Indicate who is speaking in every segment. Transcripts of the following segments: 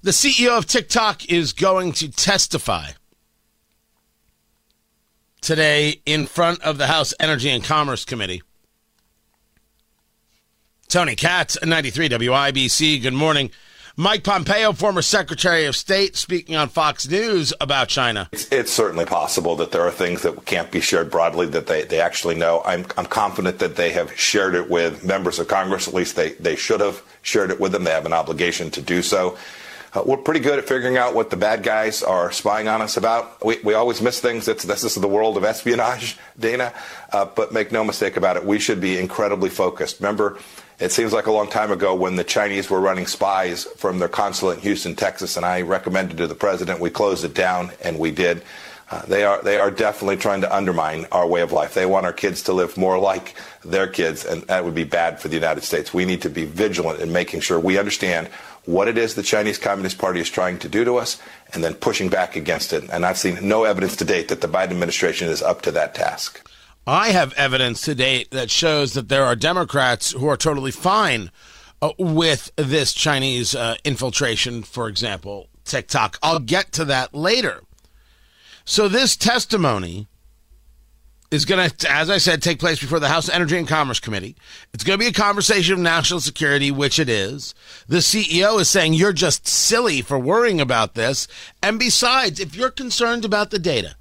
Speaker 1: The CEO of TikTok is going to testify today in front of the House Energy and Commerce Committee. Tony Katz, 93 WIBC. Good morning. Mike Pompeo, former Secretary of State, speaking on Fox News about China.
Speaker 2: It's, it's, certainly possible that there are things that can't be shared broadly that they, they actually know. I'm, I'm confident that they have shared it with members of Congress. At least they, they should have shared it with them. They have an obligation to do so. Uh, we're pretty good at figuring out what the bad guys are spying on us about. We, we always miss things. It's, this is the world of espionage, Dana. Uh, but make no mistake about it, we should be incredibly focused. Remember, it seems like a long time ago when the Chinese were running spies from their consulate in Houston, Texas, and I recommended to the president we close it down, and we did. Uh, they are they are definitely trying to undermine our way of life. They want our kids to live more like their kids, and that would be bad for the United States. We need to be vigilant in making sure we understand what it is the Chinese Communist Party is trying to do to us, and then pushing back against it. And I've seen no evidence to date that the Biden administration is up to that task.
Speaker 1: I have evidence to date that shows that there are Democrats who are totally fine uh, with this Chinese uh, infiltration, for example, TikTok. I'll get to that later. So, this testimony is going to, as I said, take place before the House Energy and Commerce Committee. It's going to be a conversation of national security, which it is. The CEO is saying you're just silly for worrying about this. And besides, if you're concerned about the data,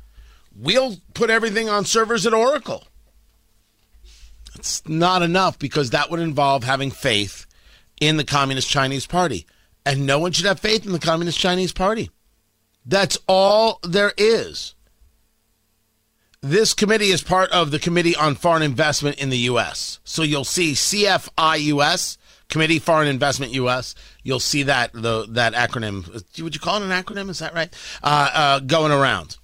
Speaker 1: we'll put everything on servers at Oracle. It's not enough because that would involve having faith in the Communist Chinese Party. And no one should have faith in the Communist Chinese Party. That's all there is. This committee is part of the Committee on Foreign Investment in the U.S. So you'll see CFIUS, Committee Foreign Investment U.S. You'll see that the that acronym. Would you call it an acronym? Is that right? Uh, uh, going around.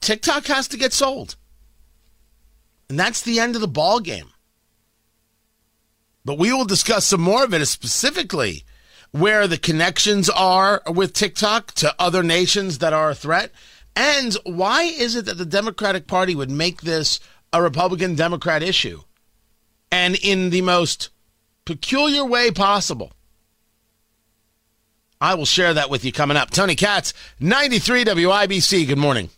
Speaker 1: TikTok has to get sold. And that's the end of the ball game. But we will discuss some more of it specifically where the connections are with TikTok to other nations that are a threat. And why is it that the Democratic Party would make this a Republican Democrat issue? And in the most peculiar way possible. I will share that with you coming up. Tony Katz, 93 WIBC. Good morning.